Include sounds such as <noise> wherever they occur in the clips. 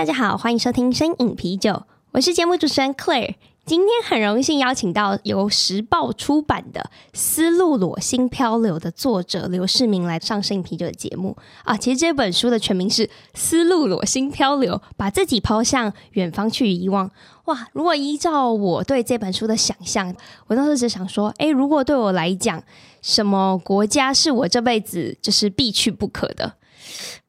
大家好，欢迎收听声饮啤酒，我是节目主持人 Claire。今天很荣幸邀请到由时报出版的《丝路裸心漂流》的作者刘世明来上声影啤酒的节目啊。其实这本书的全名是《丝路裸心漂流》，把自己抛向远方去遗忘。哇，如果依照我对这本书的想象，我当时只想说，诶，如果对我来讲，什么国家是我这辈子就是必去不可的？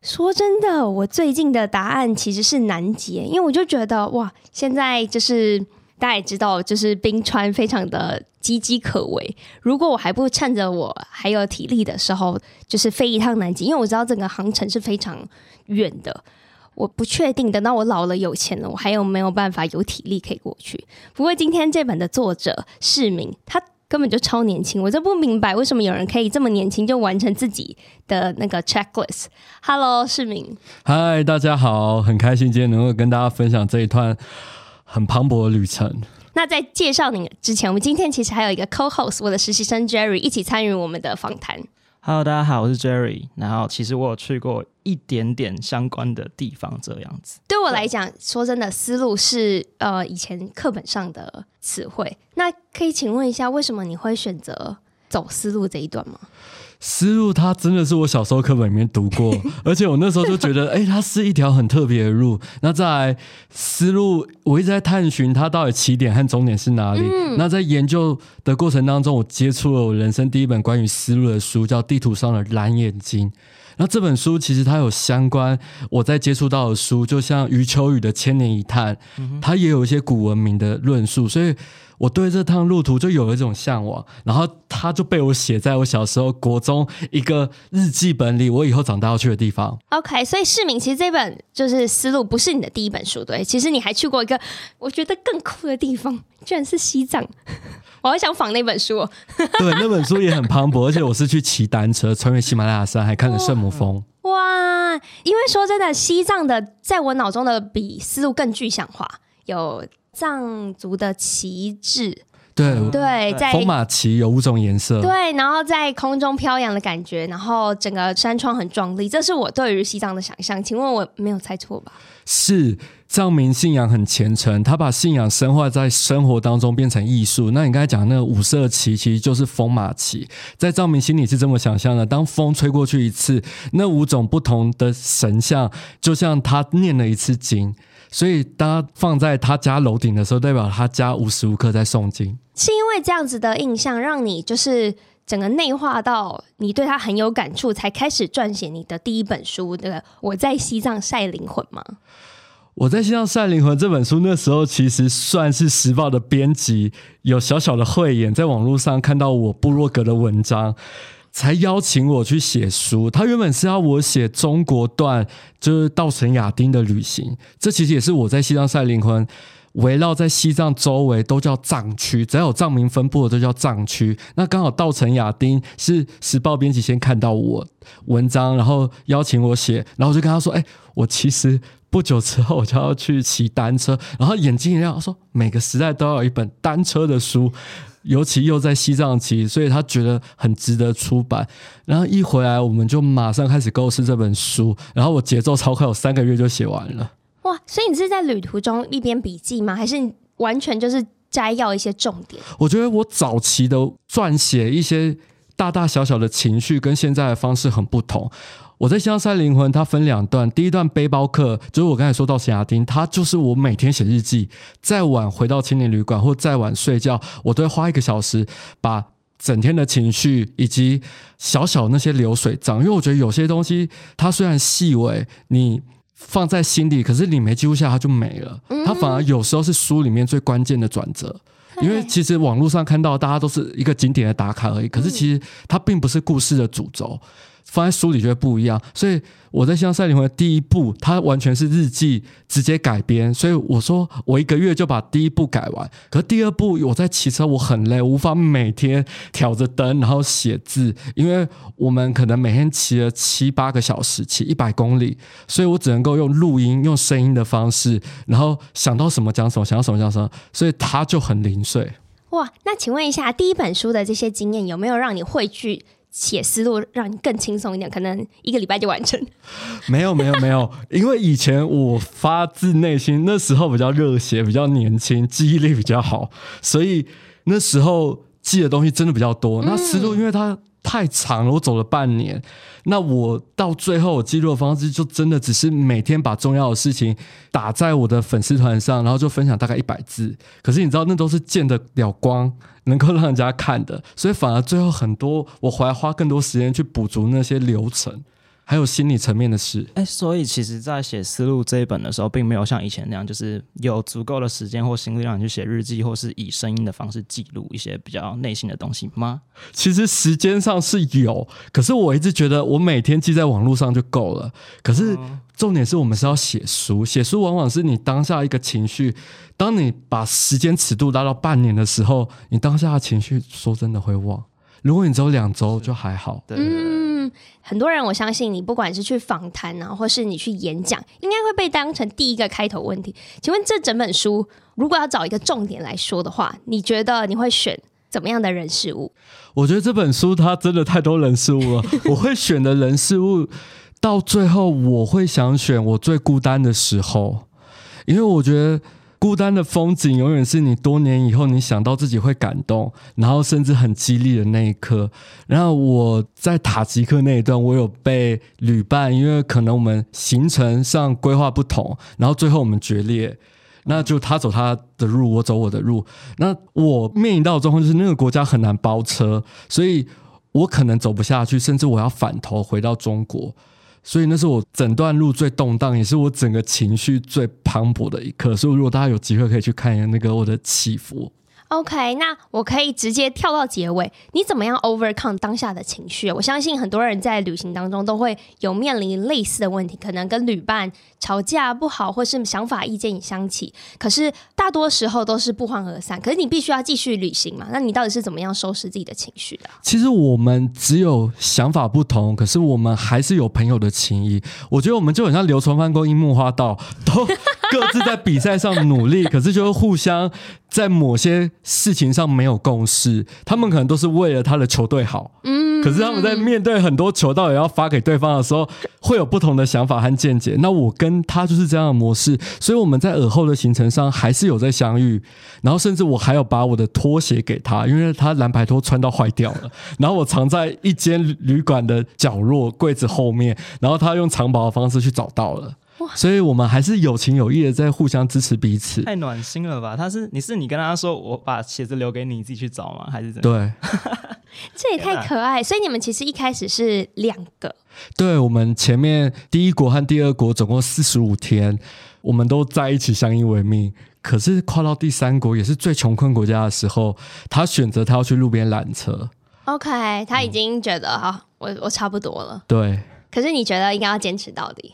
说真的，我最近的答案其实是南极，因为我就觉得哇，现在就是大家也知道，就是冰川非常的岌岌可危。如果我还不趁着我还有体力的时候，就是飞一趟南极，因为我知道整个航程是非常远的，我不确定等到我老了有钱了，我还有没有办法有体力可以过去。不过今天这本的作者市民，他。根本就超年轻，我就不明白为什么有人可以这么年轻就完成自己的那个 checklist。Hello，世明。嗨，大家好，很开心今天能够跟大家分享这一段很磅礴的旅程。那在介绍你之前，我们今天其实还有一个 co-host，我的实习生 Jerry 一起参与我们的访谈。Hello，大家好，我是 Jerry。然后其实我有去过一点点相关的地方，这样子。对我来讲，说真的，思路是呃以前课本上的词汇。那可以请问一下，为什么你会选择走思路这一段吗？丝路它真的是我小时候课本里面读过，<laughs> 而且我那时候就觉得，<laughs> 哎、欸，它是一条很特别的路。那在丝路，我一直在探寻它到底起点和终点是哪里。嗯、那在研究的过程当中，我接触了我人生第一本关于丝路的书，叫《地图上的蓝眼睛》。那这本书其实它有相关我在接触到的书，就像余秋雨的《千年一叹》，它也有一些古文明的论述，所以。我对这趟路途就有了一种向往，然后它就被我写在我小时候国中一个日记本里，我以后长大要去的地方。OK，所以世明其实这本就是思路，不是你的第一本书，对？其实你还去过一个我觉得更酷的地方，居然是西藏。<laughs> 我好想仿那本书。<laughs> 对，那本书也很磅礴，而且我是去骑单车穿越喜马拉雅山，还看了圣母峰。哇，因为说真的，西藏的在我脑中的比思路更具象化，有。藏族的旗帜，对对，在风马旗有五种颜色，对，然后在空中飘扬的感觉，然后整个山川很壮丽，这是我对于西藏的想象。请问我没有猜错吧？是藏民信仰很虔诚，他把信仰深化在生活当中，变成艺术。那你刚才讲那个五色旗，其实就是风马旗，在藏民心里是这么想象的：当风吹过去一次，那五种不同的神像，就像他念了一次经。所以，当他放在他家楼顶的时候，代表他家无时无刻在诵经。是因为这样子的印象，让你就是整个内化到你对他很有感触，才开始撰写你的第一本书，那个我在西藏晒灵魂吗？我在西藏晒灵魂这本书，那时候其实算是时报的编辑，有小小的慧眼，在网络上看到我部落格的文章。才邀请我去写书。他原本是要我写中国段，就是稻城亚丁的旅行。这其实也是我在西藏赛灵魂，围绕在西藏周围都叫藏区，只要有藏民分布的都叫藏区。那刚好稻城亚丁是时报编辑先看到我文章，然后邀请我写，然后我就跟他说：“哎，我其实不久之后我就要去骑单车。”然后眼睛一亮，说：“每个时代都要有一本单车的书。”尤其又在西藏骑，所以他觉得很值得出版。然后一回来，我们就马上开始构思这本书。然后我节奏超快，我三个月就写完了。哇！所以你是在旅途中一边笔记吗？还是你完全就是摘要一些重点？我觉得我早期的撰写一些大大小小的情绪，跟现在的方式很不同。我在西藏晒灵魂，它分两段。第一段背包客，就是我刚才说到圣亚丁，它就是我每天写日记，再晚回到青年旅馆或再晚睡觉，我都会花一个小时把整天的情绪以及小小那些流水账，因为我觉得有些东西它虽然细微，你放在心里，可是你没记录下，它就没了。它反而有时候是书里面最关键的转折，因为其实网络上看到大家都是一个景点的打卡而已，可是其实它并不是故事的主轴。放在书里就会不一样。所以我在《新赛灵魂》第一部，它完全是日记直接改编，所以我说我一个月就把第一部改完。可第二部我在骑车，我很累，无法每天挑着灯然后写字，因为我们可能每天骑了七八个小时，骑一百公里，所以我只能够用录音、用声音的方式，然后想到什么讲什么，想到什么讲什么，所以它就很零碎。哇，那请问一下，第一本书的这些经验有没有让你汇聚写思路，让你更轻松一点？可能一个礼拜就完成？没有，没有，没有，因为以前我发自内心，那时候比较热血，比较年轻，记忆力比较好，所以那时候记的东西真的比较多。那思路，因为它。太长了，我走了半年。那我到最后，我记录的方式就真的只是每天把重要的事情打在我的粉丝团上，然后就分享大概一百字。可是你知道，那都是见得了光，能够让人家看的，所以反而最后很多我回来花更多时间去补足那些流程。还有心理层面的事，哎，所以其实，在写思路这一本的时候，并没有像以前那样，就是有足够的时间或心力让你去写日记，或是以声音的方式记录一些比较内心的东西吗？其实时间上是有，可是我一直觉得我每天记在网络上就够了。可是重点是我们是要写书，写书往往是你当下一个情绪，当你把时间尺度拉到半年的时候，你当下的情绪说真的会忘。如果你只有两周就还好。对，对，对。嗯很多人，我相信你，不管是去访谈啊，或是你去演讲，应该会被当成第一个开头问题。请问这整本书，如果要找一个重点来说的话，你觉得你会选怎么样的人事物？我觉得这本书它真的太多人事物了。我会选的人事物，到最后我会想选我最孤单的时候，因为我觉得。孤单的风景，永远是你多年以后你想到自己会感动，然后甚至很激励的那一刻。然后我在塔吉克那一段，我有被旅伴，因为可能我们行程上规划不同，然后最后我们决裂。那就他走他的路，我走我的路。那我面临到的状况就是那个国家很难包车，所以我可能走不下去，甚至我要返头回到中国。所以那是我整段路最动荡，也是我整个情绪最磅礴的一刻。所以如果大家有机会可以去看一下那个我的起伏。OK，那我可以直接跳到结尾。你怎么样 overcome 当下的情绪？我相信很多人在旅行当中都会有面临类似的问题，可能跟旅伴吵架不好，或是想法意见相起。可是大多时候都是不欢而散。可是你必须要继续旅行嘛？那你到底是怎么样收拾自己的情绪的？其实我们只有想法不同，可是我们还是有朋友的情谊。我觉得我们就很像流川枫跟樱木花道，都各自在比赛上努力，可是就会互相。在某些事情上没有共识，他们可能都是为了他的球队好，嗯，可是他们在面对很多球到底要发给对方的时候，会有不同的想法和见解。那我跟他就是这样的模式，所以我们在尔后的行程上还是有在相遇，然后甚至我还有把我的拖鞋给他，因为他蓝白拖穿到坏掉了，然后我藏在一间旅馆的角落柜子后面，然后他用藏宝的方式去找到了。所以，我们还是有情有义的，在互相支持彼此。太暖心了吧？他是你是你跟他说，我把鞋子留给你，你自己去找吗？还是怎么？对，<laughs> 这也太可爱。所以你们其实一开始是两个。对，我们前面第一国和第二国总共四十五天，我们都在一起相依为命。可是跨到第三国，也是最穷困国家的时候，他选择他要去路边拦车。OK，他已经觉得哈、嗯，我我差不多了。对。可是你觉得应该要坚持到底？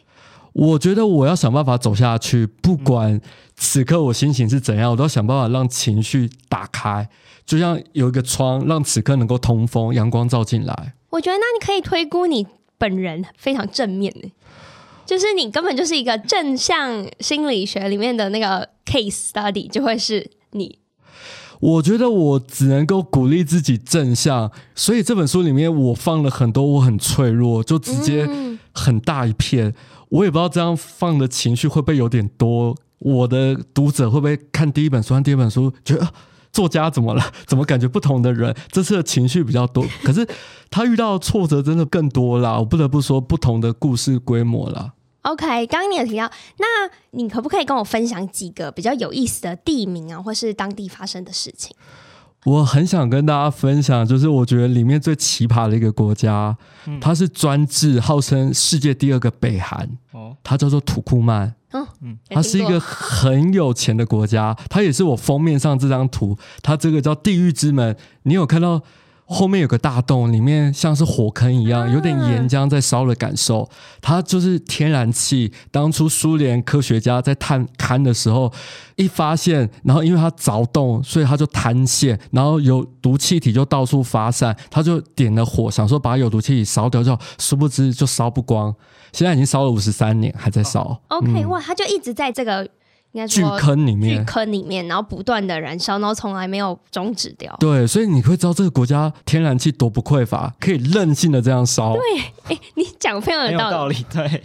我觉得我要想办法走下去，不管此刻我心情是怎样，我都要想办法让情绪打开，就像有一个窗，让此刻能够通风，阳光照进来。我觉得那你可以推估你本人非常正面的，就是你根本就是一个正向心理学里面的那个 case study，就会是你。我觉得我只能够鼓励自己正向，所以这本书里面我放了很多我很脆弱，就直接很大一片。嗯我也不知道这样放的情绪会不会有点多，我的读者会不会看第一本书看第二本书觉得作家怎么了？怎么感觉不同的人这次的情绪比较多？<laughs> 可是他遇到的挫折真的更多啦，我不得不说不同的故事规模啦。OK，刚刚你也提到，那你可不可以跟我分享几个比较有意思的地名啊，或是当地发生的事情？我很想跟大家分享，就是我觉得里面最奇葩的一个国家，嗯、它是专制，号称世界第二个北韩。哦，它叫做土库曼。嗯嗯，它是一个很有钱的国家，它也是我封面上这张图。它这个叫地狱之门。你有看到后面有个大洞，里面像是火坑一样，有点岩浆在烧的感受。它就是天然气。当初苏联科学家在探勘的时候，一发现，然后因为它凿洞，所以它就坍陷，然后有毒气体就到处发散，他就点了火，想说把有毒气体烧掉，就殊不知就烧不光。现在已经烧了五十三年，还在烧。哦、OK，、嗯、哇，他就一直在这个。巨坑里面，巨坑里面，然后不断的燃烧，然后从来没有终止掉。对，所以你会知道这个国家天然气多不匮乏，可以任性的这样烧。对，<laughs> 哎，你讲非常有道理。道理对，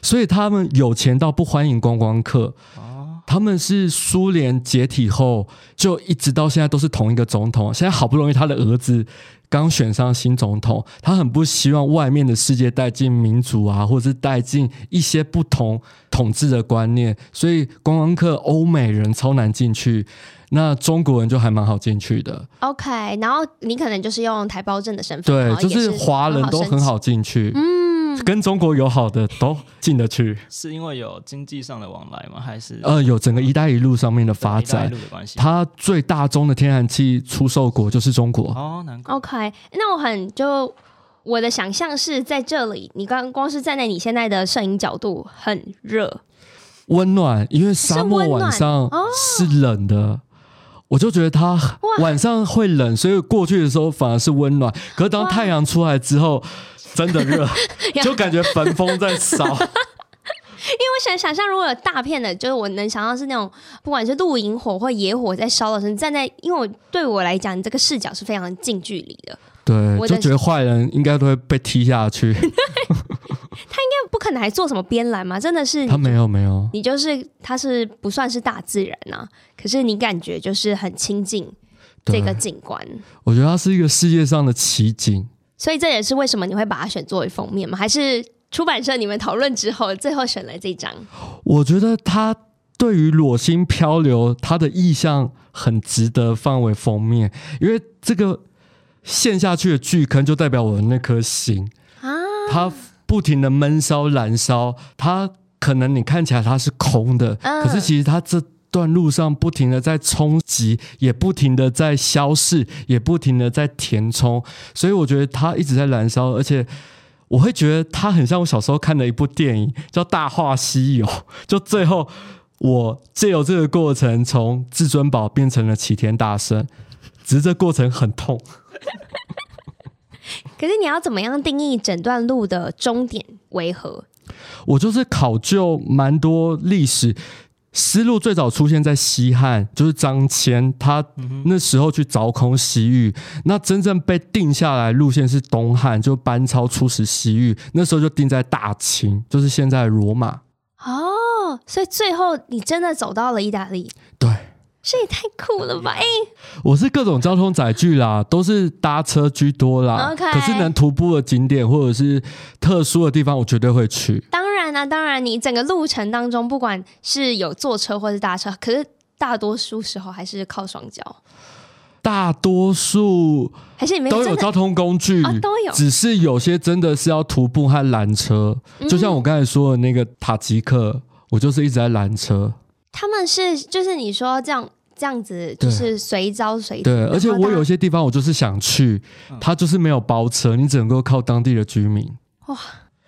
所以他们有钱到不欢迎观光客。哦，他们是苏联解体后就一直到现在都是同一个总统。现在好不容易他的儿子。刚选上新总统，他很不希望外面的世界带进民主啊，或者是带进一些不同统治的观念，所以观光客欧美人超难进去，那中国人就还蛮好进去的。OK，然后你可能就是用台胞证的身份，对，就是华人都很好进去。嗯。跟中国友好的都进得去，是因为有经济上的往来吗？还是呃，有整个“一带一路”上面的发展，的它最大宗的天然气出售国就是中国。哦，难怪。OK，那我很就我的想象是在这里，你刚光是站在你现在的摄影角度，很热，温暖，因为沙漠晚上是冷的，哦、我就觉得它晚上会冷，所以过去的时候反而是温暖。可是当太阳出来之后。真的热，<laughs> 就感觉焚风在烧。<laughs> 因为我想想象，如果有大片的，就是我能想到是那种，不管是露营火或野火在烧的时候，你站在，因为我对我来讲，你这个视角是非常近距离的。对，我就觉得坏人应该都会被踢下去。他应该不可能还做什么边栏嘛？真的是他没有没有，你就是他是不算是大自然啊，可是你感觉就是很亲近这个景观。我觉得它是一个世界上的奇景。所以这也是为什么你会把它选作为封面吗？还是出版社你们讨论之后，最后选了这张？我觉得它对于裸心漂流，它的意象很值得放为封面，因为这个陷下去的巨坑就代表我的那颗心啊，它不停的闷烧燃烧，它可能你看起来它是空的，嗯、可是其实它这。段路上不停的在冲击，也不停的在消逝，也不停的在填充，所以我觉得它一直在燃烧，而且我会觉得它很像我小时候看的一部电影，叫《大话西游》，<laughs> 就最后我借由这个过程从至尊宝变成了齐天大圣，只是这过程很痛。<laughs> 可是你要怎么样定义整段路的终点为何？我就是考究蛮多历史。丝路最早出现在西汉，就是张骞，他那时候去凿空西域。那真正被定下来路线是东汉，就班超出使西域，那时候就定在大秦，就是现在罗马。哦，所以最后你真的走到了意大利？对，这也太酷了吧！哎，我是各种交通载具啦，都是搭车居多啦。OK，可是能徒步的景点或者是特殊的地方，我绝对会去。当然啦当然，你整个路程当中，不管是有坐车或是搭车，可是大多数时候还是靠双脚。大多数还是你们都有交通工具，哦，都有，只是有些真的是要徒步和缆车。嗯、就像我刚才说的那个塔吉克，我就是一直在缆车。他们是就是你说这样这样子，就是随招随到。对，而且我有些地方我就是想去，他就是没有包车，你只能够靠当地的居民。哇。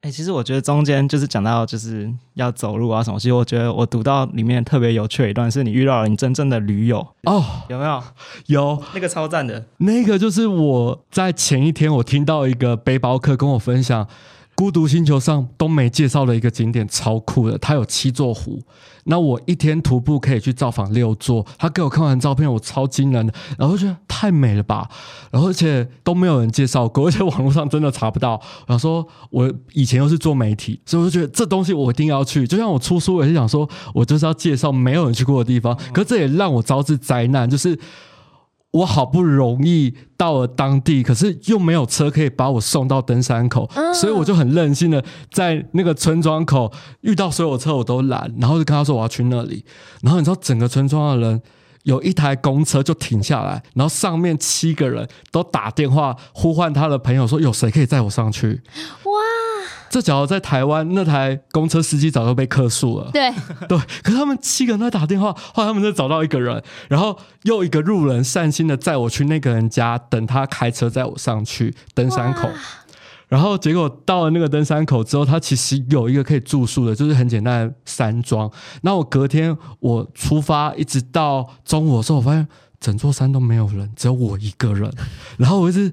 哎、欸，其实我觉得中间就是讲到就是要走路啊什么，其实我觉得我读到里面特别有趣的一段，是你遇到了你真正的驴友哦，有没有？有，那个超赞的，那个就是我在前一天我听到一个背包客跟我分享。孤独星球上都没介绍的一个景点，超酷的。它有七座湖，那我一天徒步可以去造访六座。他给我看完照片，我超惊人的，然后觉得太美了吧。然后而且都没有人介绍过，而且网络上真的查不到。我想说，我以前又是做媒体，所以我就觉得这东西我一定要去。就像我出书，也是想说，我就是要介绍没有人去过的地方。可是这也让我招致灾难，就是。我好不容易到了当地，可是又没有车可以把我送到登山口，嗯、所以我就很任性的在那个村庄口遇到所有车我都拦，然后就跟他说我要去那里。然后你知道整个村庄的人有一台公车就停下来，然后上面七个人都打电话呼唤他的朋友说有谁可以载我上去？哇，这假如在台湾，那台公车司机早就被克诉了。对 <laughs> 对，可是他们七个人在打电话，后来他们就找到一个人，然后又一个路人善心的载我去那个人家，等他开车载我上去登山口。然后结果到了那个登山口之后，他其实有一个可以住宿的，就是很简单的山庄。那我隔天我出发，一直到中午的时候，我发现整座山都没有人，只有我一个人。然后我一直。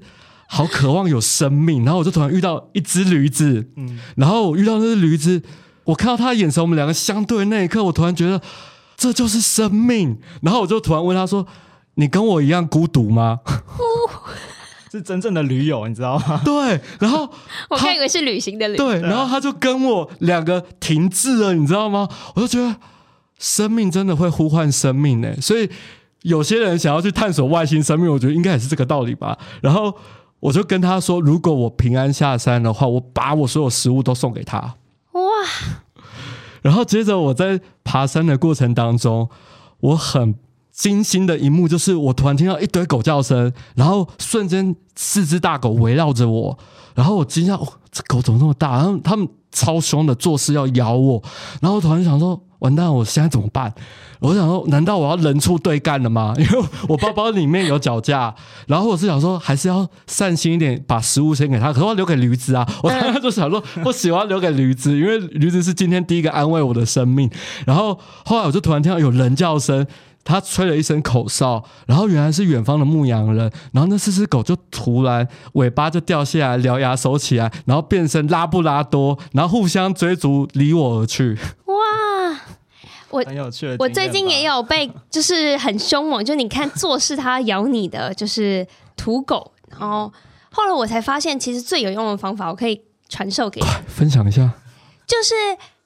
好渴望有生命，然后我就突然遇到一只驴子，嗯，然后我遇到那只驴子，我看到他的眼神，我们两个相对的那一刻，我突然觉得这就是生命，然后我就突然问他说：“你跟我一样孤独吗？” <laughs> 是真正的驴友，你知道吗？<laughs> 对，然后我还以为是旅行的驴，对，然后他就跟我两个停滞了，你知道吗？我就觉得生命真的会呼唤生命呢，所以有些人想要去探索外星生命，我觉得应该也是这个道理吧。然后。我就跟他说，如果我平安下山的话，我把我所有食物都送给他。哇！然后接着我在爬山的过程当中，我很惊心的一幕就是，我突然听到一堆狗叫声，然后瞬间四只大狗围绕着我，然后我惊讶，哦，这狗怎么那么大？然后他们超凶的，作势要咬我，然后我突然想说。完蛋，我现在怎么办？我想说，难道我要人畜对干了吗？<laughs> 因为我包包里面有脚架，然后我是想说，还是要善心一点，把食物先给他，可是我要留给驴子啊！<laughs> 我当时就想说，我喜欢留给驴子，因为驴子是今天第一个安慰我的生命。然后后来我就突然听到有人叫声，他吹了一声口哨，然后原来是远方的牧羊人，然后那四只狗就突然尾巴就掉下来，獠牙收起来，然后变身拉布拉多，然后互相追逐，离我而去。我我最近也有被，<laughs> 就是很凶猛，就你看做事它咬你的，就是土狗。然后后来我才发现，其实最有用的方法，我可以传授给你，分享一下。就是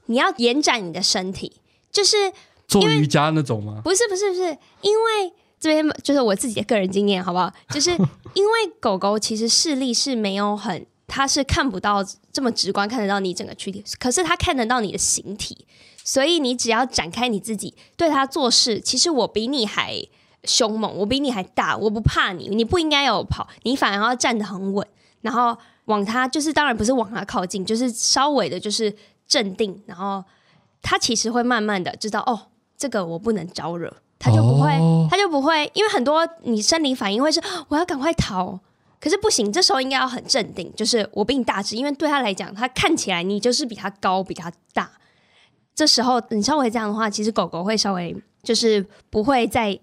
你要延展你的身体，就是做瑜伽那种吗？不是不是不是，因为这边就是我自己的个人经验，好不好？就是因为狗狗其实视力是没有很，他是看不到这么直观看得到你整个躯体，可是他看得到你的形体。所以你只要展开你自己，对他做事，其实我比你还凶猛，我比你还大，我不怕你，你不应该要跑，你反而要站得很稳，然后往他，就是当然不是往他靠近，就是稍微的，就是镇定，然后他其实会慢慢的知道，哦，这个我不能招惹，他就不会，他就不会，因为很多你生理反应会是我要赶快逃，<laughs> 可是不行，这时候应该要很镇定，就是我比你大只，因为对他来讲，他看起来你就是比他高，比他大。这时候你稍微这样的话，其实狗狗会稍微就是不会再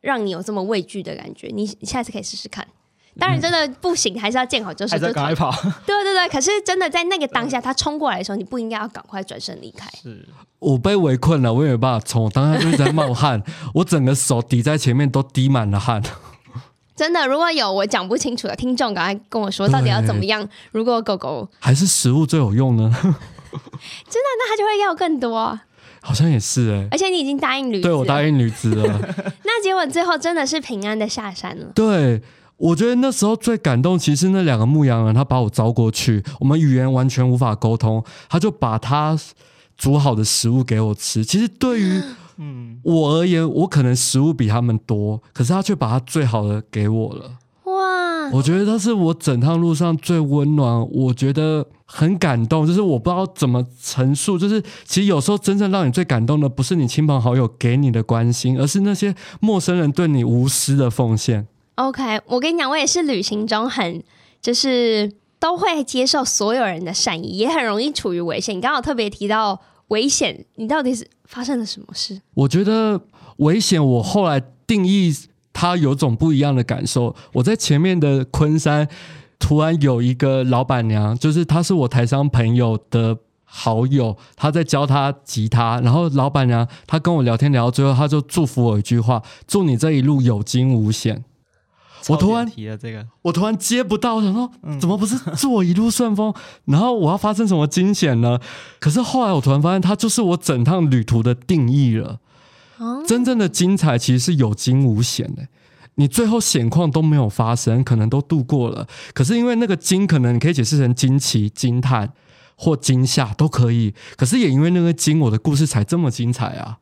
让你有这么畏惧的感觉。你你下次可以试试看。当然真的不行，嗯、还是要见好就收，就赶快跑。<laughs> 对对对，可是真的在那个当下，他冲过来的时候，你不应该要赶快转身离开。是我被围困了，我也没办法冲，我当时就在冒汗，<laughs> 我整个手抵在前面都滴满了汗。真的，如果有我讲不清楚的听众，赶快跟我说，到底要怎么样？如果狗狗还是食物最有用呢？真的，那他就会要更多。好像也是哎、欸，而且你已经答应驴子，对我答应驴子了。<laughs> 那结果最后真的是平安的下山了。对，我觉得那时候最感动，其实那两个牧羊人，他把我招过去，我们语言完全无法沟通，他就把他煮好的食物给我吃。其实对于嗯我而言，我可能食物比他们多，可是他却把他最好的给我了。哇！我觉得他是我整趟路上最温暖，我觉得很感动。就是我不知道怎么陈述，就是其实有时候真正让你最感动的，不是你亲朋好友给你的关心，而是那些陌生人对你无私的奉献。OK，我跟你讲，我也是旅行中很就是都会接受所有人的善意，也很容易处于危险。你刚好特别提到危险，你到底是发生了什么事？我觉得危险，我后来定义。它有种不一样的感受。我在前面的昆山，突然有一个老板娘，就是她是我台商朋友的好友，她在教他吉他。然后老板娘她跟我聊天聊到最后，她就祝福我一句话：祝你这一路有惊无险。我突然提了这个，我突然接不到，我想说怎么不是祝我一路顺风？然后我要发生什么惊险呢？可是后来我突然发现，它就是我整趟旅途的定义了。真正的精彩其实是有惊无险的，你最后险况都没有发生，可能都度过了。可是因为那个惊，可能你可以解释成惊奇、惊叹或惊吓都可以。可是也因为那个惊，我的故事才这么精彩啊！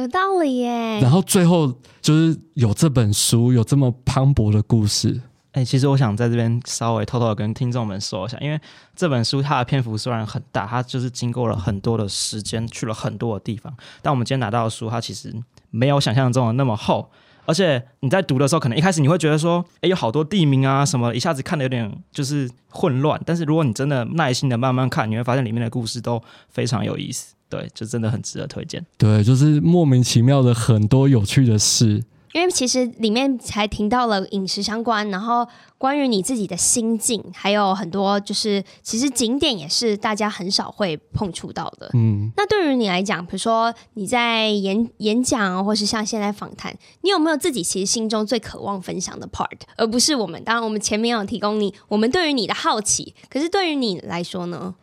有道理耶。然后最后就是有这本书，有这么磅礴的故事。哎、欸，其实我想在这边稍微偷偷的跟听众们说一下，因为这本书它的篇幅虽然很大，它就是经过了很多的时间，去了很多的地方。但我们今天拿到的书，它其实没有想象中的那么厚，而且你在读的时候，可能一开始你会觉得说，哎、欸，有好多地名啊什么，一下子看的有点就是混乱。但是如果你真的耐心的慢慢看，你会发现里面的故事都非常有意思。对，就真的很值得推荐。对，就是莫名其妙的很多有趣的事。因为其实里面还提到了饮食相关，然后关于你自己的心境，还有很多就是其实景点也是大家很少会碰触到的。嗯，那对于你来讲，比如说你在演演讲，或是像现在访谈，你有没有自己其实心中最渴望分享的 part，而不是我们？当然，我们前面有提供你我们对于你的好奇，可是对于你来说呢？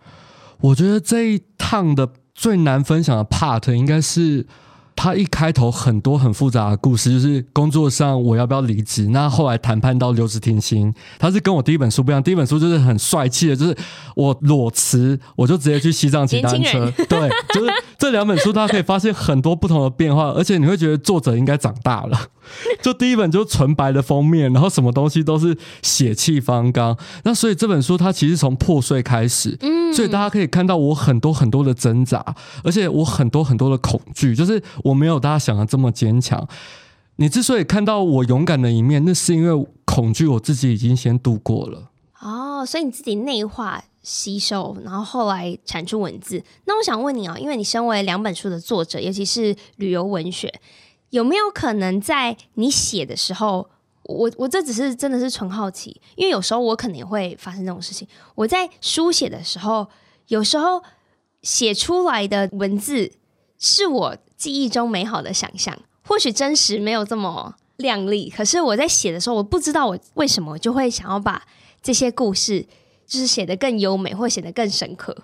我觉得这一趟的最难分享的 part 应该是。他一开头很多很复杂的故事，就是工作上我要不要离职？那后来谈判到留职停薪，他是跟我第一本书不一样。第一本书就是很帅气的，就是我裸辞，我就直接去西藏骑单车。<laughs> 对，就是这两本书，大家可以发现很多不同的变化，而且你会觉得作者应该长大了。就第一本就纯白的封面，然后什么东西都是血气方刚。那所以这本书它其实从破碎开始，嗯，所以大家可以看到我很多很多的挣扎，而且我很多很多的恐惧，就是我没有大家想的这么坚强。你之所以看到我勇敢的一面，那是因为恐惧我自己已经先度过了。哦，所以你自己内化吸收，然后后来产出文字。那我想问你啊，因为你身为两本书的作者，尤其是旅游文学。有没有可能在你写的时候，我我这只是真的是纯好奇，因为有时候我可能也会发生这种事情。我在书写的时候，有时候写出来的文字是我记忆中美好的想象，或许真实没有这么亮丽，可是我在写的时候，我不知道我为什么就会想要把这些故事就是写得更优美，或写得更深刻。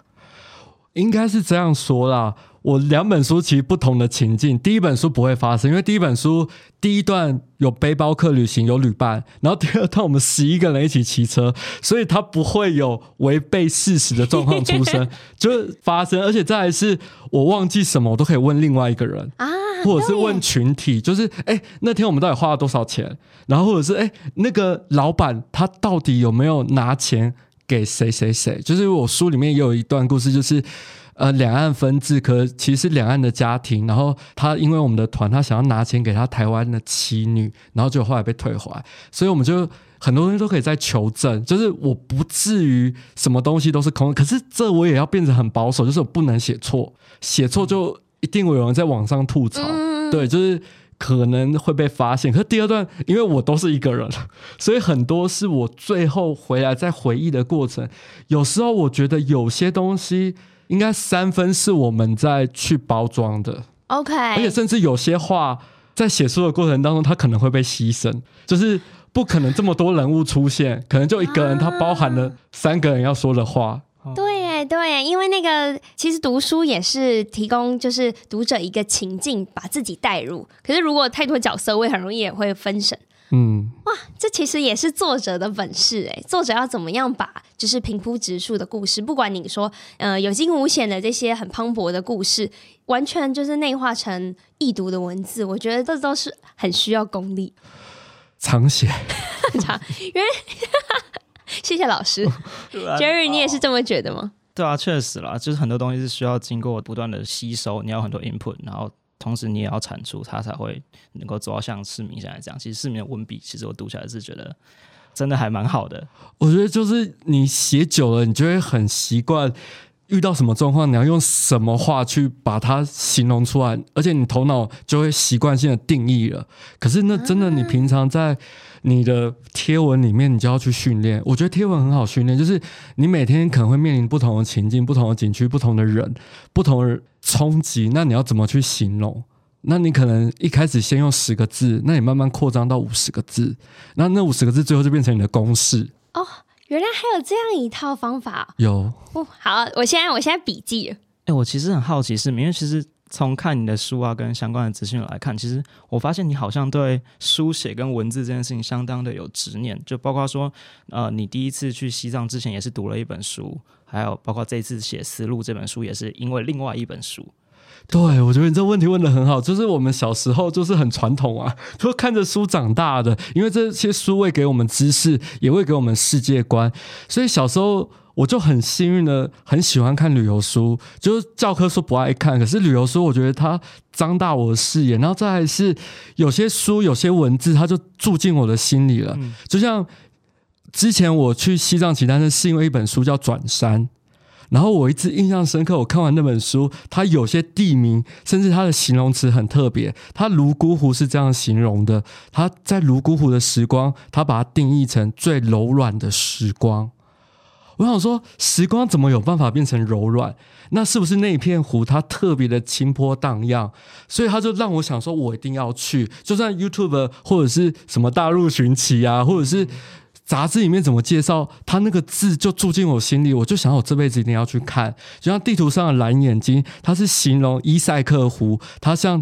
应该是这样说啦。我两本书其实不同的情境，第一本书不会发生，因为第一本书第一段有背包客旅行，有旅伴，然后第二段我们十一个人一起骑车，<laughs> 所以它不会有违背事实的状况出生，<laughs> 就是发生。而且再来是我忘记什么，我都可以问另外一个人啊，或者是问群体，就是哎、欸，那天我们到底花了多少钱？然后或者是哎、欸，那个老板他到底有没有拿钱给谁谁谁？就是我书里面也有一段故事，就是。呃，两岸分治，可其实是两岸的家庭，然后他因为我们的团，他想要拿钱给他台湾的妻女，然后就后来被退回来，所以我们就很多东西都可以再求证，就是我不至于什么东西都是空，可是这我也要变得很保守，就是我不能写错，写错就一定会有人在网上吐槽，对，就是可能会被发现。可是第二段，因为我都是一个人，所以很多是我最后回来再回忆的过程，有时候我觉得有些东西。应该三分是我们在去包装的，OK，而且甚至有些话在写书的过程当中，它可能会被牺牲，就是不可能这么多人物出现，可能就一个人，他包含了三个人要说的话。啊、对，对，因为那个其实读书也是提供，就是读者一个情境，把自己带入。可是如果太多角色，我也很容易也会分神。嗯，哇，这其实也是作者的本事哎。作者要怎么样把就是平铺直述的故事，不管你说呃有惊无险的这些很磅礴的故事，完全就是内化成易读的文字，我觉得这都是很需要功力。长写，<laughs> 长，因为 <laughs> 谢谢老师，<laughs> Jerry，你也是这么觉得吗？对啊，确实啦，就是很多东西是需要经过不断的吸收，你要很多 input，然后。同时，你也要产出，它才会能够做到像市民现在这样。其实市民的文笔，其实我读起来是觉得真的还蛮好的。我觉得就是你写久了，你就会很习惯遇到什么状况，你要用什么话去把它形容出来，而且你头脑就会习惯性的定义了。可是那真的，你平常在你的贴文里面，你就要去训练。我觉得贴文很好训练，就是你每天可能会面临不同的情境、不同的景区、不同的人、不同的。冲击，那你要怎么去形容？那你可能一开始先用十个字，那你慢慢扩张到五十个字，那那五十个字最后就变成你的公式。哦，原来还有这样一套方法。有。哦，好，我现在我现在笔记。哎、欸，我其实很好奇是，因为其实从看你的书啊，跟相关的资讯来看，其实我发现你好像对书写跟文字这件事情相当的有执念，就包括说，呃，你第一次去西藏之前也是读了一本书。还有包括这次写《丝路》这本书，也是因为另外一本书。对，我觉得你这问题问得很好，就是我们小时候就是很传统啊，就看着书长大的，因为这些书会给我们知识，也会给我们世界观，所以小时候我就很幸运的很喜欢看旅游书，就是教科书不爱看，可是旅游书我觉得它张大我的视野，然后再来是有些书有些文字，它就住进我的心里了，嗯、就像之前我去西藏骑单车是因为一本书叫《转山》。然后我一直印象深刻，我看完那本书，它有些地名，甚至它的形容词很特别。它泸沽湖是这样形容的：它在泸沽湖的时光，它把它定义成最柔软的时光。我想说，时光怎么有办法变成柔软？那是不是那一片湖它特别的清波荡漾？所以他就让我想说，我一定要去，就算 YouTube 或者是什么大陆寻奇啊，或者是。杂志里面怎么介绍？他那个字就住进我心里，我就想我这辈子一定要去看。就像地图上的蓝眼睛，它是形容伊塞克湖，它像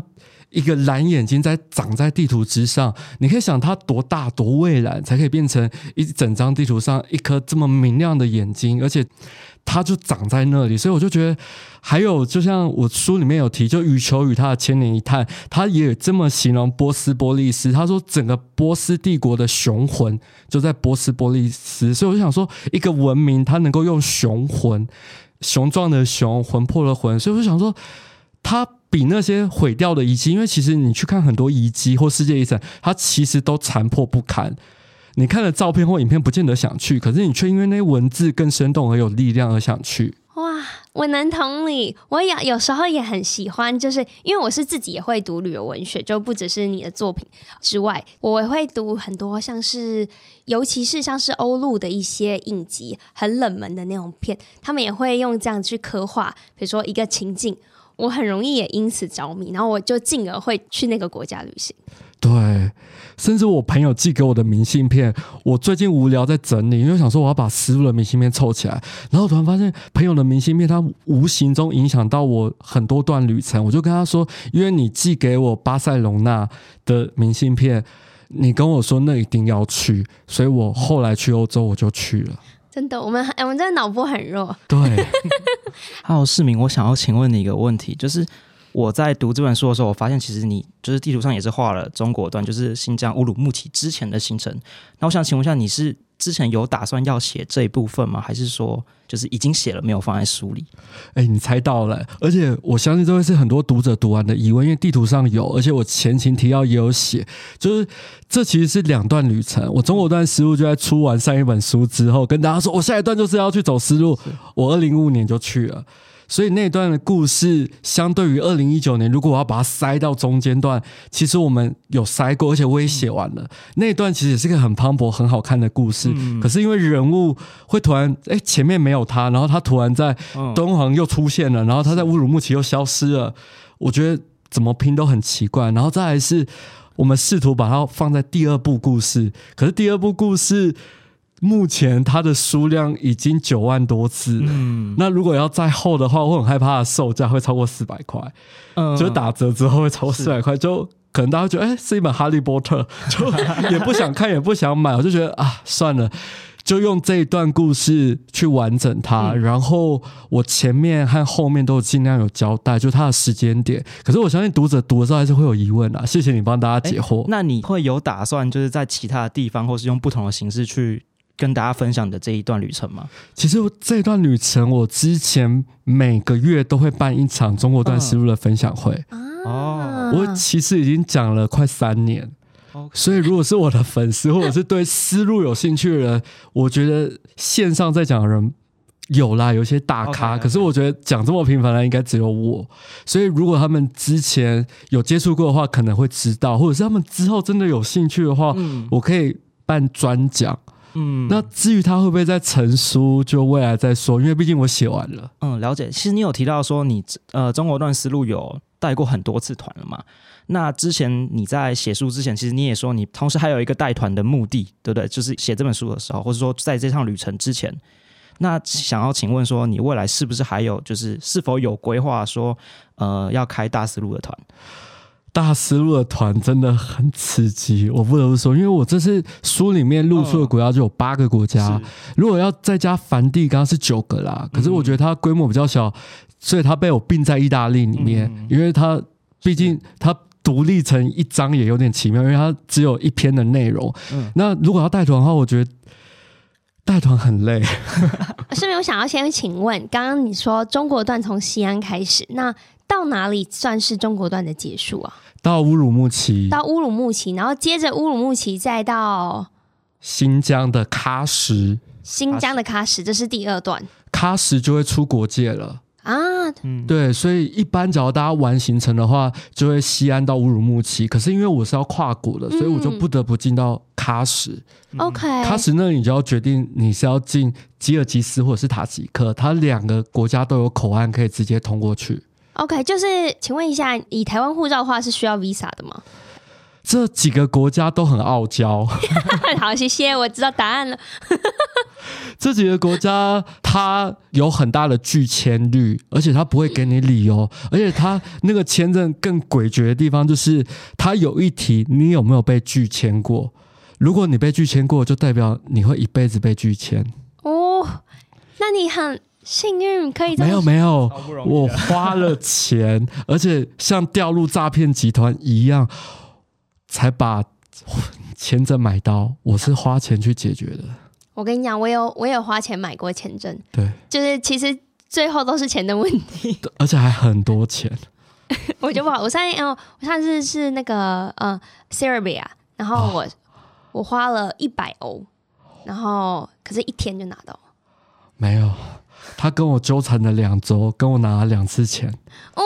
一个蓝眼睛在长在地图之上。你可以想它多大多蔚蓝，才可以变成一整张地图上一颗这么明亮的眼睛，而且。它就长在那里，所以我就觉得，还有就像我书里面有提，就羽球与它的千年一探，他也这么形容波斯波利斯。他说整个波斯帝国的雄魂就在波斯波利斯，所以我就想说，一个文明它能够用雄魂，雄壮的雄，魂魄的魂，所以我就想说，它比那些毁掉的遗迹，因为其实你去看很多遗迹或世界遗产，它其实都残破不堪。你看了照片或影片，不见得想去，可是你却因为那些文字更生动而有力量而想去。哇，我能同理，我也有时候也很喜欢，就是因为我是自己也会读旅游文学，就不只是你的作品之外，我也会读很多像是，尤其是像是欧陆的一些影集，很冷门的那种片，他们也会用这样去刻画，比如说一个情境，我很容易也因此着迷，然后我就进而会去那个国家旅行。对，甚至我朋友寄给我的明信片，我最近无聊在整理，因为想说我要把思路的明信片凑起来，然后突然发现朋友的明信片，它无形中影响到我很多段旅程。我就跟他说，因为你寄给我巴塞隆纳的明信片，你跟我说那一定要去，所以我后来去欧洲我就去了。真的，我们我们真的脑波很弱。对，<laughs> 还有市民，我想要请问你一个问题，就是。我在读这本书的时候，我发现其实你就是地图上也是画了中国段，就是新疆乌鲁木齐之前的行程。那我想请问一下，你是之前有打算要写这一部分吗？还是说就是已经写了，没有放在书里？哎、欸，你猜到了，而且我相信这会是很多读者读完的疑问，因为地图上有，而且我前情提要也有写，就是这其实是两段旅程。我中国段思路就在出完上一本书之后，跟大家说，我下一段就是要去走丝路。我二零一五年就去了。所以那段的故事，相对于二零一九年，如果我要把它塞到中间段，其实我们有塞过，而且我也写完了。那段其实也是个很磅礴、很好看的故事。可是因为人物会突然，哎，前面没有他，然后他突然在敦煌又出现了，然后他在乌鲁木齐又消失了。我觉得怎么拼都很奇怪。然后再来是，我们试图把它放在第二部故事，可是第二部故事。目前它的数量已经九万多字，嗯，那如果要再厚的话，我很害怕售价会超过四百块，嗯，就打折之后会超过四百块，就可能大家觉得，哎、欸，是一本哈利波特，<laughs> 就也不想看，也不想买，我就觉得啊，算了，就用这一段故事去完整它，嗯、然后我前面和后面都尽量有交代，就它的时间点。可是我相信读者读的时候还是会有疑问啊，谢谢你帮大家解惑、欸。那你会有打算，就是在其他的地方，或是用不同的形式去？跟大家分享的这一段旅程吗？其实这一段旅程，我之前每个月都会办一场中国段思路的分享会。哦，我其实已经讲了快三年。所以如果是我的粉丝，或者是对思路有兴趣的人，我觉得线上在讲的人有啦，有些大咖。可是我觉得讲这么频繁的应该只有我。所以如果他们之前有接触过的话，可能会知道；或者是他们之后真的有兴趣的话，我可以办专讲。嗯，那至于他会不会在成书，就未来再说，因为毕竟我写完了。嗯，了解。其实你有提到说你呃中国段思路有带过很多次团了嘛？那之前你在写书之前，其实你也说你同时还有一个带团的目的，对不对？就是写这本书的时候，或者说在这趟旅程之前，那想要请问说你未来是不是还有就是是否有规划说呃要开大思路的团？大思路的团真的很刺激，我不得不说，因为我这次书里面露出的国家就有八个国家，哦、如果要再加梵蒂冈，是九个啦。可是我觉得它规模比较小，所以它被我并在意大利里面，嗯、因为它毕竟它独立成一章也有点奇妙，因为它只有一篇的内容。嗯、那如果要带团的话，我觉得带团很累。是不是我想要先请问，刚刚你说中国段从西安开始，那？到哪里算是中国段的结束啊？到乌鲁木齐，到乌鲁木齐，然后接着乌鲁木齐再到新疆的喀什，新疆的喀什，这是第二段。喀什就会出国界了啊，嗯，对，所以一般只要大家玩行程的话，就会西安到乌鲁木齐。可是因为我是要跨国的，嗯、所以我就不得不进到喀什。OK，喀什那里你就要决定你是要进吉尔吉斯或者是塔吉克，它两个国家都有口岸可以直接通过去。OK，就是请问一下，以台湾护照的话是需要 Visa 的吗？这几个国家都很傲娇。<laughs> 好，谢谢，我知道答案了。<laughs> 这几个国家它有很大的拒签率，而且它不会给你理由，<laughs> 而且它那个签证更诡谲的地方就是，它有一题你有没有被拒签过？如果你被拒签过，就代表你会一辈子被拒签。哦，那你很。幸运可以没有没有，我花了钱，而且像掉入诈骗集团一样，才把签证买到。我是花钱去解决的。我跟你讲，我有我有花钱买过签证，对，就是其实最后都是钱的问题，而且还很多钱。<laughs> 我就不好，我上次哦，我上次是那个呃，Serbia，然后我、哦、我花了一百欧，然后可是一天就拿到，没有。他跟我纠缠了两周，跟我拿了两次钱。哦，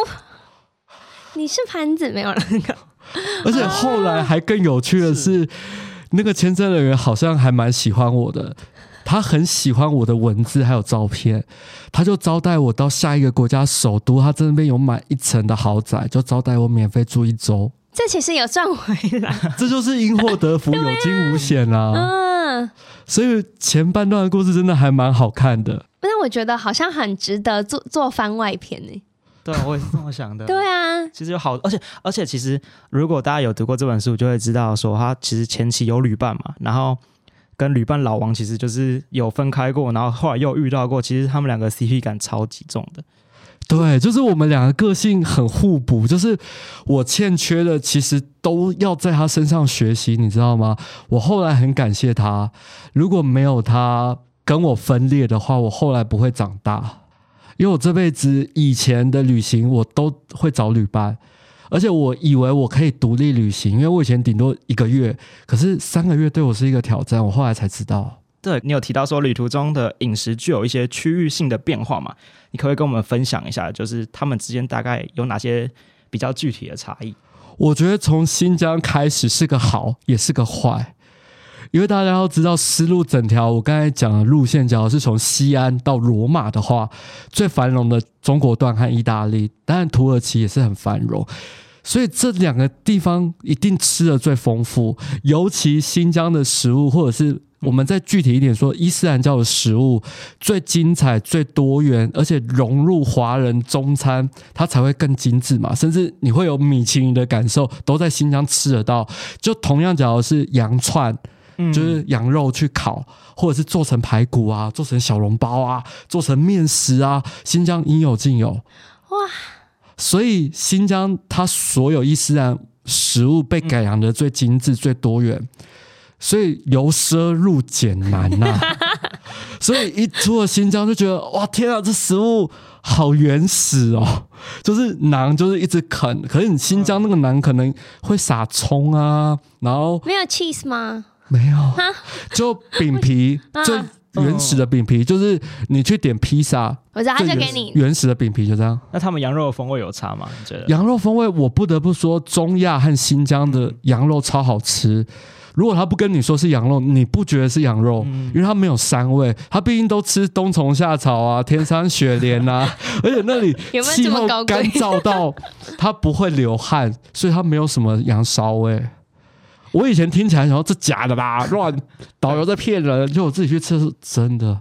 你是盘子没有了，<laughs> 而且后来还更有趣的是，是那个签证人员好像还蛮喜欢我的，他很喜欢我的文字还有照片，他就招待我到下一个国家首都，他这边有买一层的豪宅，就招待我免费住一周。这其实有赚回来，这就是因祸得福，有惊无险啊！<laughs> 嗯，所以前半段的故事真的还蛮好看的。但是我觉得好像很值得做做番外篇呢。对，我也是这么想的。对啊，其实有好，而且而且其实如果大家有读过这本书，就会知道说他其实前期有旅伴嘛，然后跟旅伴老王其实就是有分开过，然后后来又遇到过，其实他们两个 CP 感超级重的。对，就是我们两个个性很互补，就是我欠缺的，其实都要在他身上学习，你知道吗？我后来很感谢他，如果没有他。跟我分裂的话，我后来不会长大，因为我这辈子以前的旅行我都会找旅伴，而且我以为我可以独立旅行，因为我以前顶多一个月，可是三个月对我是一个挑战，我后来才知道。对，你有提到说旅途中的饮食具有一些区域性的变化嘛？你可不可以跟我们分享一下，就是他们之间大概有哪些比较具体的差异？我觉得从新疆开始是个好，也是个坏。因为大家要知道，丝路整条我刚才讲的路线，假如是从西安到罗马的话，最繁荣的中国段和意大利，当然土耳其也是很繁荣，所以这两个地方一定吃的最丰富。尤其新疆的食物，或者是我们再具体一点说，伊斯兰教的食物最精彩、最多元，而且融入华人中餐，它才会更精致嘛。甚至你会有米其林的感受，都在新疆吃得到。就同样，假如是羊串。就是羊肉去烤，或者是做成排骨啊，做成小笼包啊，做成面食啊，新疆应有尽有。哇！所以新疆它所有伊斯兰食物被改良的最精致、最多元，所以由奢入俭难呐、啊。<laughs> 所以一出了新疆就觉得哇天啊，这食物好原始哦！就是馕就是一直啃，可是你新疆那个馕可能会撒葱啊，然后没有 cheese 吗？没有，就饼皮 <laughs> 最原始的饼皮，就是你去点披萨，我知道他就给你原始的饼皮，就这样。那他们羊肉的风味有差吗？你觉得？羊肉风味，我不得不说，中亚和新疆的羊肉超好吃。如果他不跟你说是羊肉，你不觉得是羊肉，因为它没有膻味。他毕竟都吃冬虫夏草啊，天山雪莲啊，<laughs> 而且那里气候干燥到它 <laughs> 不会流汗，所以它没有什么羊骚味。我以前听起来想说这假的吧，乱导游在骗人，就我自己去吃是真的。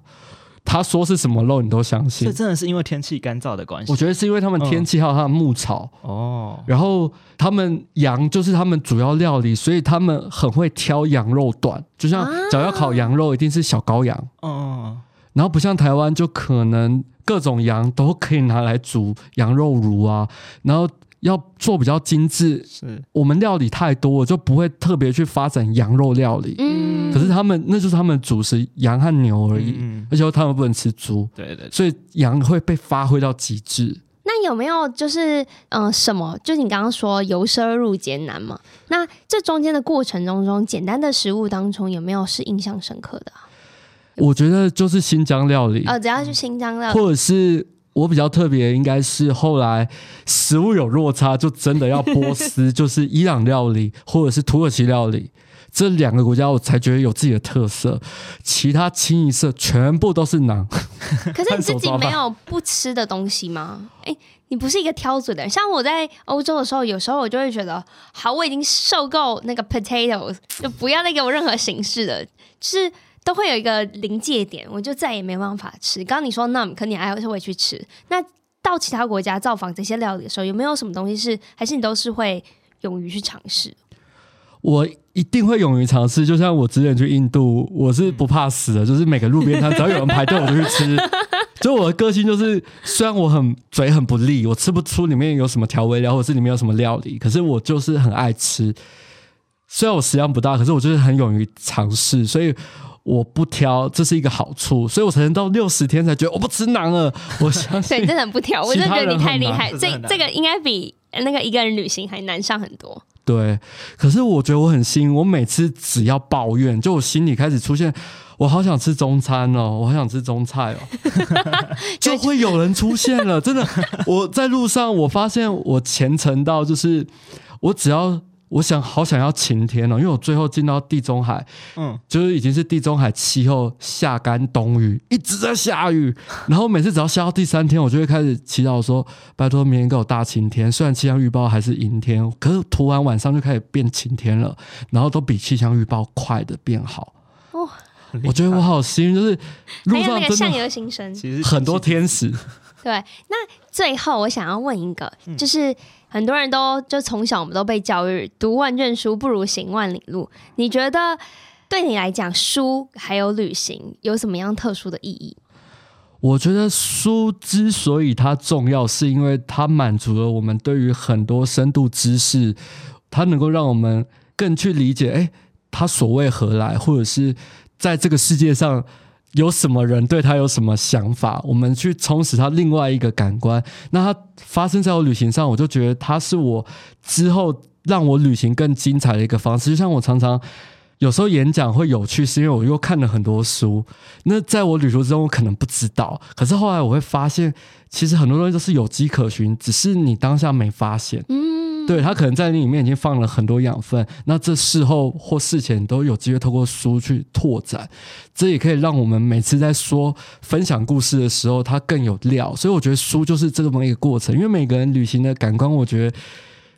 他说是什么肉，你都相信。这真的是因为天气干燥的关系。我觉得是因为他们天气还有他的牧草哦，然后他们羊就是他们主要料理，所以他们很会挑羊肉段。就像只要烤羊肉，一定是小羔羊。嗯，然后不像台湾，就可能各种羊都可以拿来煮羊肉炉啊，然后。要做比较精致，是我们料理太多了，就不会特别去发展羊肉料理。嗯，可是他们那就是他们主食羊和牛而已，嗯，而且他们不能吃猪。对对，对，所以羊会被发挥到极致。那有没有就是嗯、呃、什么？就是你刚刚说由奢入俭难嘛？那这中间的过程当中，简单的食物当中有没有是印象深刻的？我觉得就是新疆料理哦，只要去新疆料理，或者是。我比较特别，应该是后来食物有落差，就真的要波斯，<laughs> 就是伊朗料理，或者是土耳其料理这两个国家，我才觉得有自己的特色。其他清一色全部都是饢。<laughs> 可是你自己没有不吃的东西吗？哎，你不是一个挑嘴的人。像我在欧洲的时候，有时候我就会觉得，好，我已经受够那个 potatoes，就不要再给我任何形式的，就是。都会有一个临界点，我就再也没办法吃。刚刚你说那，可你还是会去吃。那到其他国家造访这些料理的时候，有没有什么东西是，还是你都是会勇于去尝试？我一定会勇于尝试。就像我之前去印度，我是不怕死的，<laughs> 就是每个路边摊只要有人排队，我就去吃。<laughs> 就我的个性就是，虽然我很嘴很不利，我吃不出里面有什么调味料，或者是里面有什么料理，可是我就是很爱吃。虽然我食量不大，可是我就是很勇于尝试，所以。我不挑，这是一个好处，所以我才能到六十天才觉得我不吃饢了。<laughs> 我相信，对，真的很不挑，我真的觉得你太厉害。这这这个应该比那个一个人旅行还难上很多。对，可是我觉得我很幸运，我每次只要抱怨，就我心里开始出现，我好想吃中餐哦，我好想吃中菜哦，<laughs> 就会有人出现了。真的，我在路上，我发现我虔诚到就是，我只要。我想好想要晴天哦，因为我最后进到地中海，嗯，就是已经是地中海气候夏干冬雨，一直在下雨。<laughs> 然后每次只要下到第三天，我就会开始祈祷说：“拜托明天给我大晴天。”虽然气象预报还是阴天，可是涂完晚上就开始变晴天了，然后都比气象预报快的变好。哦，我觉得我好幸运，就是路上真的相由心生，其实很多天使。对，那最后我想要问一个，就是。很多人都就从小我们都被教育读万卷书不如行万里路。你觉得对你来讲，书还有旅行有什么样特殊的意义？我觉得书之所以它重要，是因为它满足了我们对于很多深度知识，它能够让我们更去理解，哎，它所为何来，或者是在这个世界上。有什么人对他有什么想法？我们去充实他另外一个感官。那他发生在我旅行上，我就觉得他是我之后让我旅行更精彩的一个方式。就像我常常有时候演讲会有趣，是因为我又看了很多书。那在我旅途之中，我可能不知道，可是后来我会发现，其实很多东西都是有迹可循，只是你当下没发现。嗯。对，他可能在你里面已经放了很多养分，那这事后或事前都有机会透过书去拓展，这也可以让我们每次在说分享故事的时候，它更有料。所以我觉得书就是这么一个过程，因为每个人旅行的感官，我觉得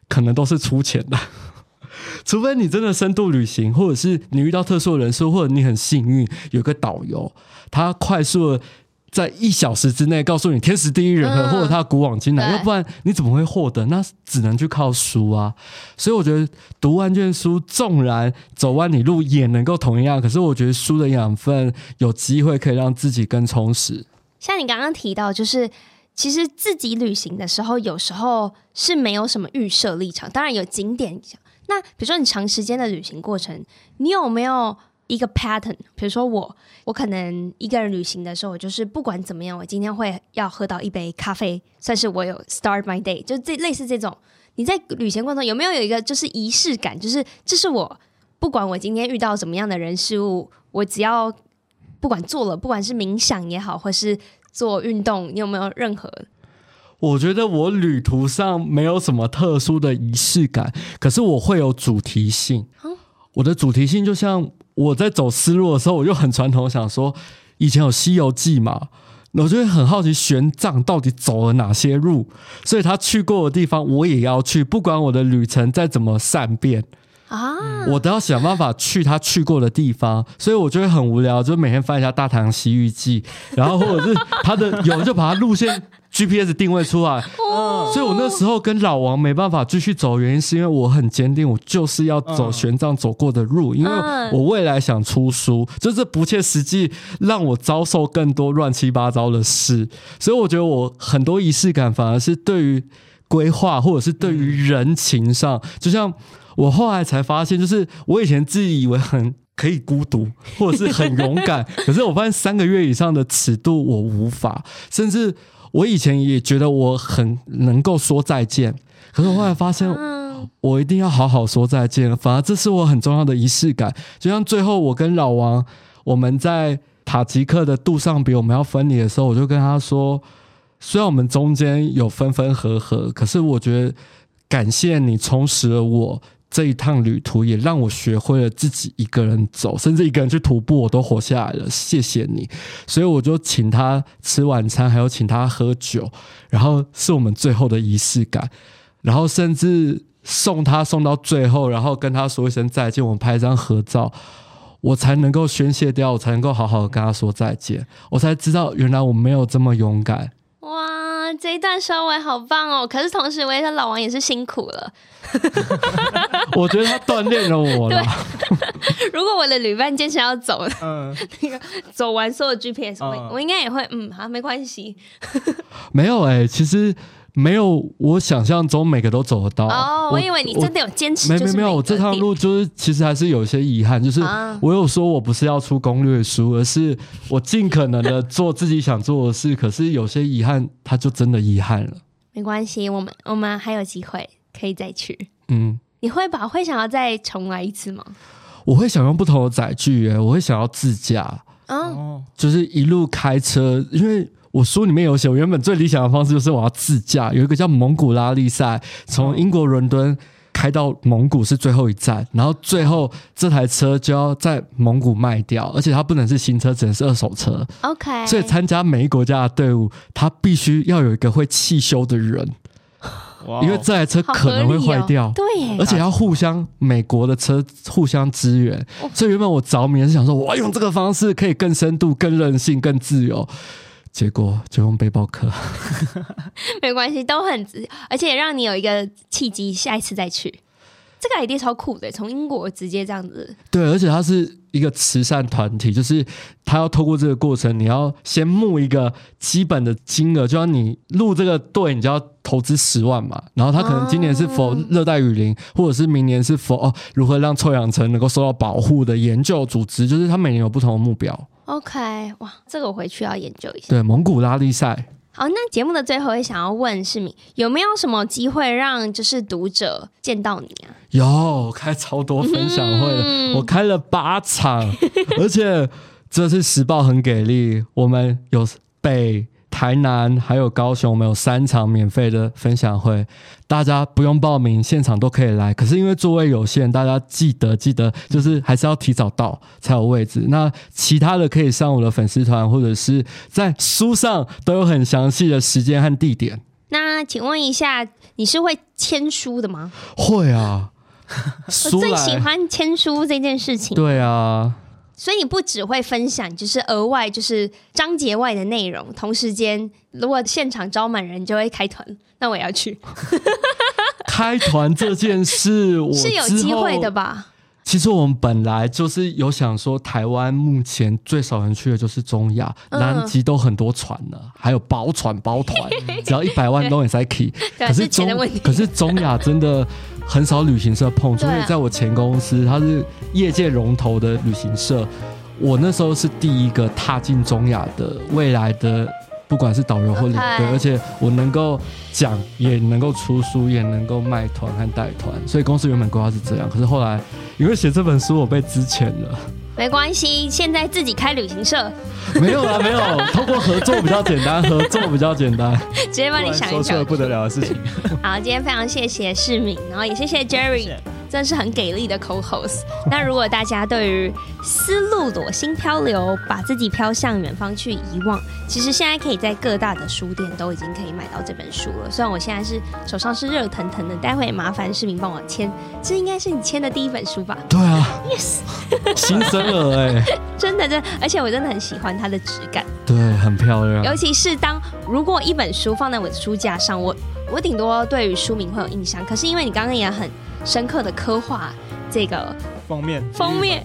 可能都是粗浅的，<laughs> 除非你真的深度旅行，或者是你遇到特殊的人数，或者你很幸运有个导游，他快速的。在一小时之内告诉你天时地利人和，或者他古往今来，要不然你怎么会获得？那只能去靠书啊。所以我觉得读万卷书，纵然走万里路也能够同样。可是我觉得书的养分有机会可以让自己更充实。像你刚刚提到，就是其实自己旅行的时候，有时候是没有什么预设立场，当然有景点。那比如说你长时间的旅行过程，你有没有？一个 pattern，比如说我，我可能一个人旅行的时候，我就是不管怎么样，我今天会要喝到一杯咖啡，算是我有 start my day，就这类似这种。你在旅行过程中有没有有一个就是仪式感？就是这是我不管我今天遇到什么样的人事物，我只要不管做了，不管是冥想也好，或是做运动，你有没有任何？我觉得我旅途上没有什么特殊的仪式感，可是我会有主题性。嗯，我的主题性就像。我在走思路的时候，我就很传统，想说以前有《西游记》嘛，我就会很好奇玄奘到底走了哪些路，所以他去过的地方我也要去，不管我的旅程再怎么善变，啊，我都要想办法去他去过的地方，所以我就会很无聊，就每天翻一下《大唐西域记》，然后或者是他的有就把他路线 GPS 定位出来，哦、所以我那时候跟老王没办法继续走，原因是因为我很坚定，我就是要走玄奘走过的路，因为我未来想出书，就是不切实际，让我遭受更多乱七八糟的事，所以我觉得我很多仪式感反而是对于规划或者是对于人情上，就像。我后来才发现，就是我以前自以为很可以孤独，或者是很勇敢，<laughs> 可是我发现三个月以上的尺度我无法，甚至我以前也觉得我很能够说再见，可是我后来发现，我一定要好好说再见，反而这是我很重要的仪式感。就像最后我跟老王我们在塔吉克的杜尚别我们要分离的时候，我就跟他说，虽然我们中间有分分合合，可是我觉得感谢你充实了我。这一趟旅途也让我学会了自己一个人走，甚至一个人去徒步，我都活下来了。谢谢你，所以我就请他吃晚餐，还有请他喝酒，然后是我们最后的仪式感，然后甚至送他送到最后，然后跟他说一声再见，我们拍一张合照，我才能够宣泄掉，我才能够好好的跟他说再见，我才知道原来我没有这么勇敢。哇，这一段收尾好棒哦！可是同时，我也说老王也是辛苦了。<laughs> 我觉得他锻炼了我了。<laughs> 如果我的旅伴坚持要走，嗯，那个走完所有 GPS，我、嗯、我应该也会，嗯，好，没关系。<laughs> 没有哎、欸，其实没有我想象中每个都走得到。哦，我，以为你真的有坚持。没没没有，我这趟路就是其实还是有一些遗憾，就是我有说我不是要出攻略书，而是我尽可能的做自己想做的事。可是有些遗憾，它就真的遗憾了。没关系，我们我们还有机会。可以再去，嗯，你会吧会想要再重来一次吗？我会想用不同的载具，哎，我会想要自驾，哦，就是一路开车，因为我书里面有写，我原本最理想的方式就是我要自驾，有一个叫蒙古拉力赛，从英国伦敦开到蒙古是最后一站，然后最后这台车就要在蒙古卖掉，而且它不能是新车，只能是二手车，OK，所以参加每一国家的队伍，它必须要有一个会汽修的人。因为这台车可能会坏掉，哦、对，而且要互相美国的车互相支援，哦、所以原本我着迷是想说，我要用这个方式可以更深度、更任性、更自由，结果就用背包客，<laughs> 没关系，都很而且也让你有一个契机，下一次再去。这个 idea 超酷的，从英国直接这样子。对，而且它是一个慈善团体，就是他要透过这个过程，你要先募一个基本的金额，就像你入这个队，你就要投资十万嘛。然后他可能今年是否热带雨林，或者是明年是否哦如何让臭氧层能够受到保护的研究组织，就是他每年有不同的目标。OK，哇，这个我回去要研究一下。对，蒙古拉力赛。好，那节目的最后也想要问市民，有没有什么机会让就是读者见到你啊？有，开超多分享会了，嗯、我开了八场，而且这次时报很给力，我们有北。台南还有高雄，我们有三场免费的分享会，大家不用报名，现场都可以来。可是因为座位有限，大家记得记得，就是还是要提早到才有位置。那其他的可以上我的粉丝团，或者是在书上都有很详细的时间和地点。那请问一下，你是会签书的吗？会啊，我最喜欢签书这件事情。对啊。所以你不只会分享，就是额外就是章节外的内容。同时间，如果现场招满人，就会开团。那我也要去。开团这件事，我是有机会的吧？其实我们本来就是有想说，台湾目前最少人去的就是中亚，嗯、南极都很多船了，还有包船包团，<laughs> 只要一百万都很塞 key。可是中，可是中亚真的。很少旅行社碰触，所以在我前公司，他是业界龙头的旅行社。我那时候是第一个踏进中亚的未来的，不管是导游或领队，而且我能够讲，也能够出书，也能够卖团和带团。所以公司原本规划是这样，可是后来因为写这本书，我被支遣了。没关系，现在自己开旅行社。没有啊，没有，通过合作比较简单，合作比较简单。<laughs> 直接帮你想一想，说出了不得了的事情。<laughs> 好，今天非常谢谢市民，然后也谢谢 Jerry。谢谢真的是很给力的 co-host。那如果大家对于丝路裸心漂流，把自己飘向远方去遗忘，其实现在可以在各大的书店都已经可以买到这本书了。虽然我现在是手上是热腾腾的，待会麻烦市民帮我签，这应该是你签的第一本书吧？对啊，yes，新生儿哎、欸，<laughs> 真的真的，而且我真的很喜欢它的质感，对，很漂亮。尤其是当如果一本书放在我的书架上，我我顶多对于书名会有印象，可是因为你刚刚也很。深刻的刻画这个封面，封面，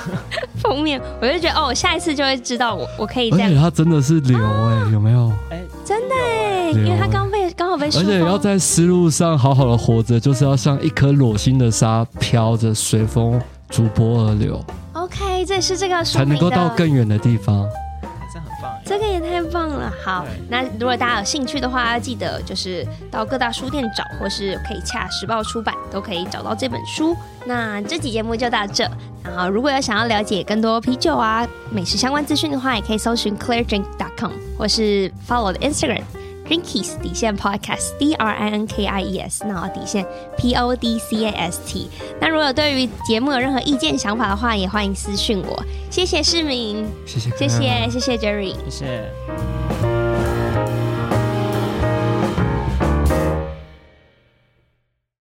<laughs> 封面，我就觉得哦，我下一次就会知道我我可以这样。而且它真的是流哎、欸，有没有？哎、欸，真的哎、欸，因为它刚被刚好被。而且要在丝路上好好的活着，就是要像一颗裸心的沙，飘着随风逐波而流。OK，这是这个才能够到更远的地方。这个也太棒了！好，那如果大家有兴趣的话，记得就是到各大书店找，或是可以洽时报出版，都可以找到这本书。那这期节目就到这。然后，如果有想要了解更多啤酒啊、美食相关资讯的话，也可以搜寻 clairedrink.com，或是 follow 我的 Instagram。Drinkies 底线 Podcast D R I N K I E S，那底线 P O D C A S T。那如果对于节目有任何意见想法的话，也欢迎私讯我。谢谢市民，谢谢，谢谢，谢谢 Jerry，谢谢。